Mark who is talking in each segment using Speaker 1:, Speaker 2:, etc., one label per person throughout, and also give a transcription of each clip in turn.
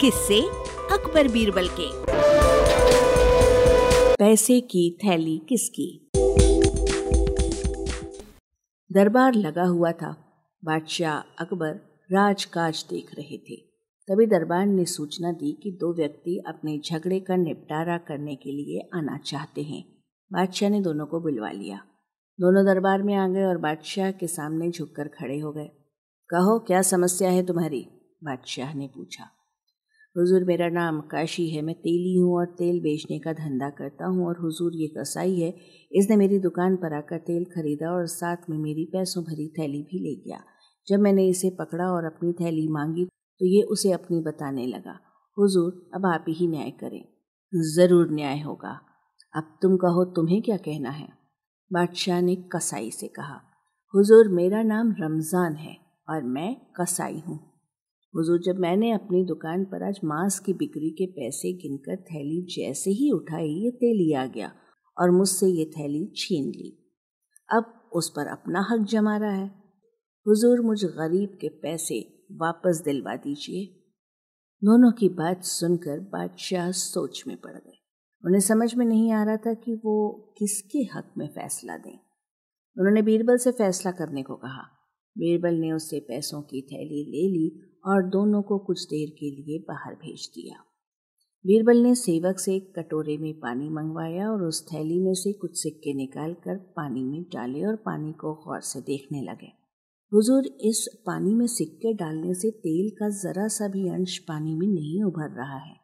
Speaker 1: किससे अकबर बीरबल के। पैसे की थैली किसकी? दरबार लगा हुआ था। बादशाह अकबर राजकाज देख रहे थे। तभी दरबार ने सूचना दी कि दो व्यक्ति अपने झगड़े का निपटारा करने के लिए आना चाहते हैं। बादशाह ने दोनों को बुलवा लिया। दोनों दरबार में आ गए और बादशाह के सामने झुककर खड़े हो गए। कहो, क्या समस्या है तुम्हारी? बादशाह ने पूछा। हुजूर, मेरा नाम काशी है, मैं तेली हूँ और तेल बेचने का धंधा करता हूँ और हुजूर ये कसाई है, इसने मेरी दुकान पर आकर तेल खरीदा और साथ में मेरी पैसों भरी थैली भी ले गया। जब मैंने इसे पकड़ा और अपनी थैली मांगी तो ये उसे अपनी बताने लगा, हुजूर, अब आप ही न्याय करें। ज़रूर न्याय होगा। अब तुम कहो, तुम्हें क्या कहना है? बादशाह ने कसाई से कहा, हुजूर, मेरा नाम रमज़ान है और मैं कसाई हूँ। हुजूर, जब मैंने अपनी दुकान पर आज मांस की बिक्री के पैसे गिनकर थैली जैसे ही उठाई, ये तेली आ गया और मुझसे ये थैली छीन ली। अब उस पर अपना हक जमा रहा है। हुजूर, मुझ गरीब के पैसे वापस दिलवा दीजिए। दोनों की बात सुनकर बादशाह सोच में पड़ गए। उन्हें समझ में नहीं आ रहा था कि वो किसके हक में फैसला दें। उन्होंने बीरबल से फैसला करने को कहा। बीरबल ने उससे पैसों की थैली ले ली और दोनों को कुछ देर के लिए बाहर भेज दिया। बीरबल ने सेवक से एक कटोरे में पानी मंगवाया और उस थैली में से कुछ सिक्के निकाल कर पानी में डाले और पानी को गौर से देखने लगे। हुजूर, इस पानी में सिक्के डालने से तेल का जरा सा भी अंश पानी में नहीं उभर रहा है।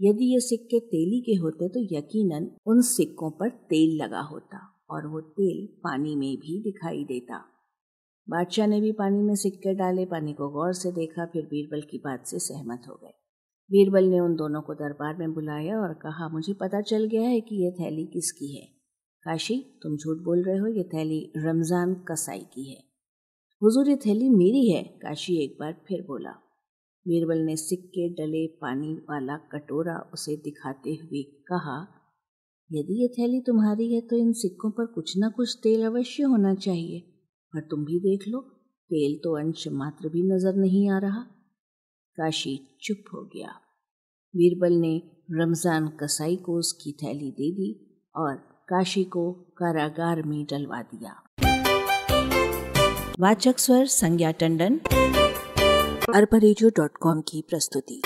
Speaker 1: यदि ये सिक्के तेली के होते तो यकीनन उन सिक्कों पर तेल लगा होता और वो तेल पानी में भी दिखाई देता। बादशाह ने भी पानी में सिक्के डाले, पानी को गौर से देखा, फिर बीरबल की बात से सहमत हो गए। बीरबल ने उन दोनों को दरबार में बुलाया और कहा, मुझे पता चल गया है कि यह थैली किसकी है। काशी, तुम झूठ बोल रहे हो यह थैली रमज़ान कसाई की है। हुजूर, ये थैली मेरी है। काशी एक बार फिर बोला। बीरबल ने सिक्के, डले, पानी वाला कटोरा उसे दिखाते हुए कहा, यदि ये थैली तुम्हारी है तो इन सिक्कों पर कुछ ना कुछ तेल अवश्य होना चाहिए। पर तुम भी देख लो, तेल तो अंश मात्र भी नज़र नहीं आ रहा। काशी चुप हो गया। बीरबल ने रमज़ान कसाई को उसकी थैली दे दी और काशी को कारागार में डलवा दिया। वाचक स्वर संज्ञा टंडन अरबरेजियो की प्रस्तुति।